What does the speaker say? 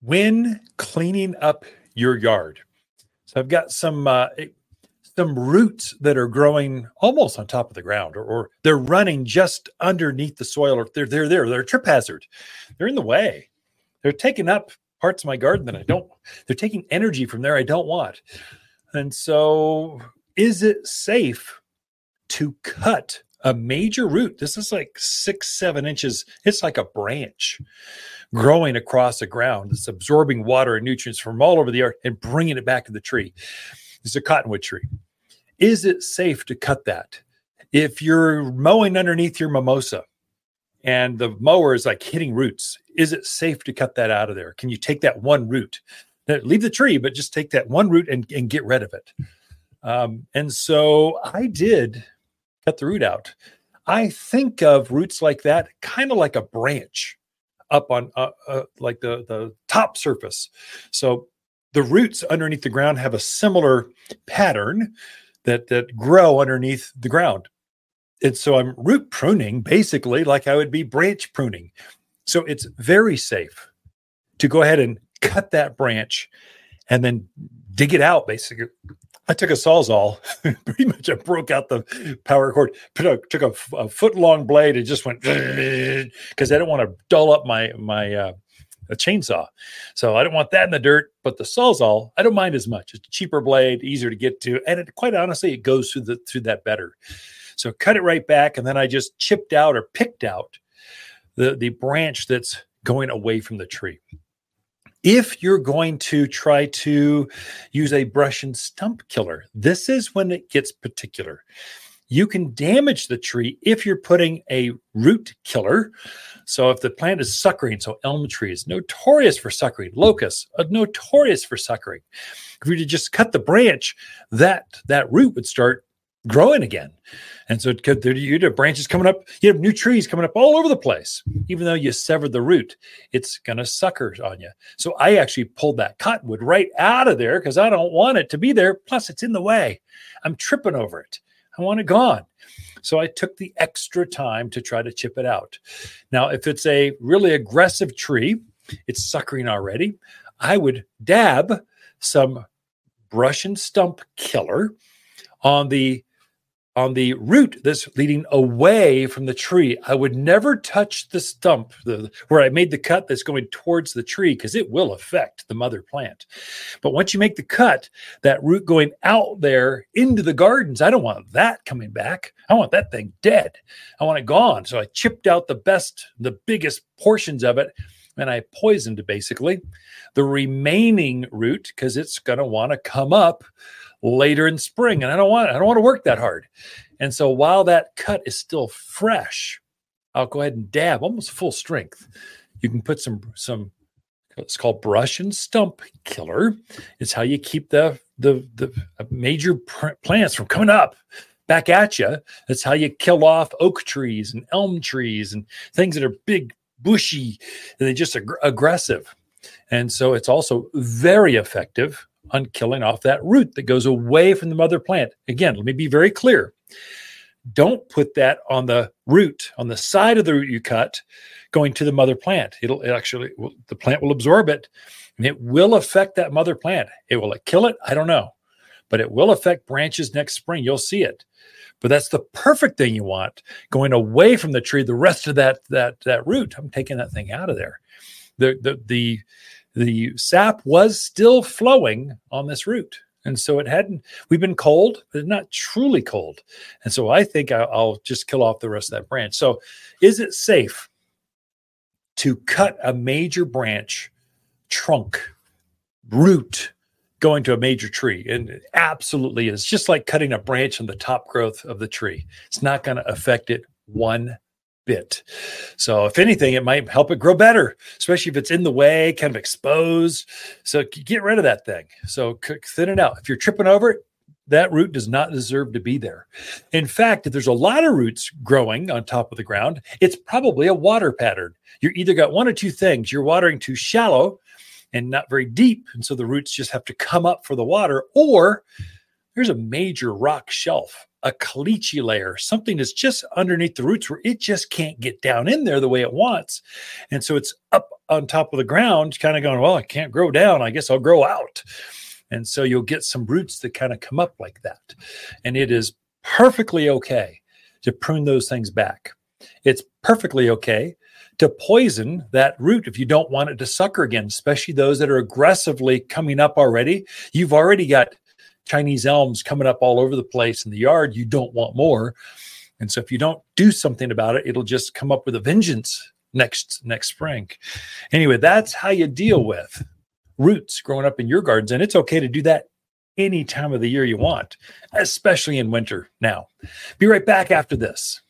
when cleaning up your yard. So I've got some uh, some roots that are growing almost on top of the ground, or, or, they're running just underneath the soil, or they're they're there. They're a trip hazard. They're in the way. They're taking up parts of my garden that I don't. They're taking energy from there I don't want. And so, is it safe to cut a major root? This is like six, seven inches. It's like a branch growing across the ground. It's absorbing water and nutrients from all over the earth and bringing it back to the tree. It's a cottonwood tree. Is it safe to cut that? If you're mowing underneath your mimosa and the mower is like hitting roots, is it safe to cut that out of there? Can you take that one root? Leave the tree, but just take that one root and, and get rid of it. Um, and so I did cut the root out. I think of roots like that kind of like a branch up on uh, uh, like the the top surface. So the roots underneath the ground have a similar pattern that that grow underneath the ground. And so I'm root pruning basically like I would be branch pruning. So it's very safe to go ahead and cut that branch and then dig it out basically I took a sawzall, pretty much I broke out the power cord, a, took a, foot long blade and just went because I didn't want to dull up my my uh, a chainsaw. So I don't want that in the dirt. But the sawzall, I don't mind as much. It's a cheaper blade, easier to get to, and it, quite honestly, it goes through the through that better. So cut it right back, and then I just chipped out or picked out the the branch that's going away from the tree if you're going to try to use a brush and stump killer, this is when it gets particular. You can damage the tree if you're putting a root killer. So, if the plant is suckering, so elm tree is notorious for suckering, locusts are uh, notorious for suckering. If you were to just cut the branch, that that root would start growing again. And so you have branches coming up, you have new trees coming up all over the place. Even though you severed the root, it's going to sucker on you. So I actually pulled that cottonwood right out of there because I don't want it to be there. Plus, it's in the way. I'm tripping over it. I want it gone. So I took the extra time to try to chip it out. Now, if it's a really aggressive tree, it's suckering already, I would dab some brush and stump killer on the on the root that's leading away from the tree. I would never touch the stump the, where I made the cut that's going towards the tree because it will affect the mother plant. But once you make the cut, that root going out there into the gardens, I don't want that coming back. I want that thing dead. I want it gone. So I chipped out the best, the biggest portions of it and I poisoned basically the remaining root because it's going to want to come up later in spring and I don't want I don't want to work that hard. And so while that cut is still fresh, I'll go ahead and dab almost full strength. You can put some some it's called brush and stump killer. It's how you keep the the the major plants from coming up back at you. That's how you kill off oak trees and elm trees and things that are big, bushy, and they're just ag- aggressive. And so it's also very effective on killing off that root that goes away from the mother plant. Again, let me be very clear. Don't put that on the root, on the side of the root you cut, going to the mother plant. It'll it actually, the plant will absorb it and it will affect that mother plant. It will it kill it? I don't know, but it will affect branches next spring. You'll see it. But that's the perfect thing you want going away from the tree. The rest of that that that root, I'm taking that thing out of there. The the the the sap was still flowing on this root. And so it hadn't, we've been cold, but not truly cold. And so I think I'll, I'll just kill off the rest of that branch. So is it safe to cut a major branch, trunk, root, going to a major tree and it absolutely is just like cutting a branch on the top growth of the tree it's not going to affect it one bit. So, if anything, it might help it grow better, especially if it's in the way, kind of exposed. So, get rid of that thing. So, thin it out. If you're tripping over it, that root does not deserve to be there. In fact, if there's a lot of roots growing on top of the ground, it's probably a water pattern. You're either got one or two things. You're watering too shallow and not very deep. And so the roots just have to come up for the water, or there's a major rock shelf a caliche layer, something that's just underneath the roots where it just can't get down in there the way it wants. And so it's up on top of the ground, kind of going, well, I can't grow down. I guess I'll grow out. And so you'll get some roots that kind of come up like that. And it is perfectly okay to prune those things back. It's perfectly okay to poison that root if you don't want it to sucker again, especially those that are aggressively coming up already. You've already got Chinese elms coming up all over the place in the yard. You don't want more. And so if you don't do something about it, it'll just come up with a vengeance next next spring. Anyway, that's how you deal with roots growing up in your gardens and it's okay to do that any time of the year you want, especially in winter now. Be right back after this.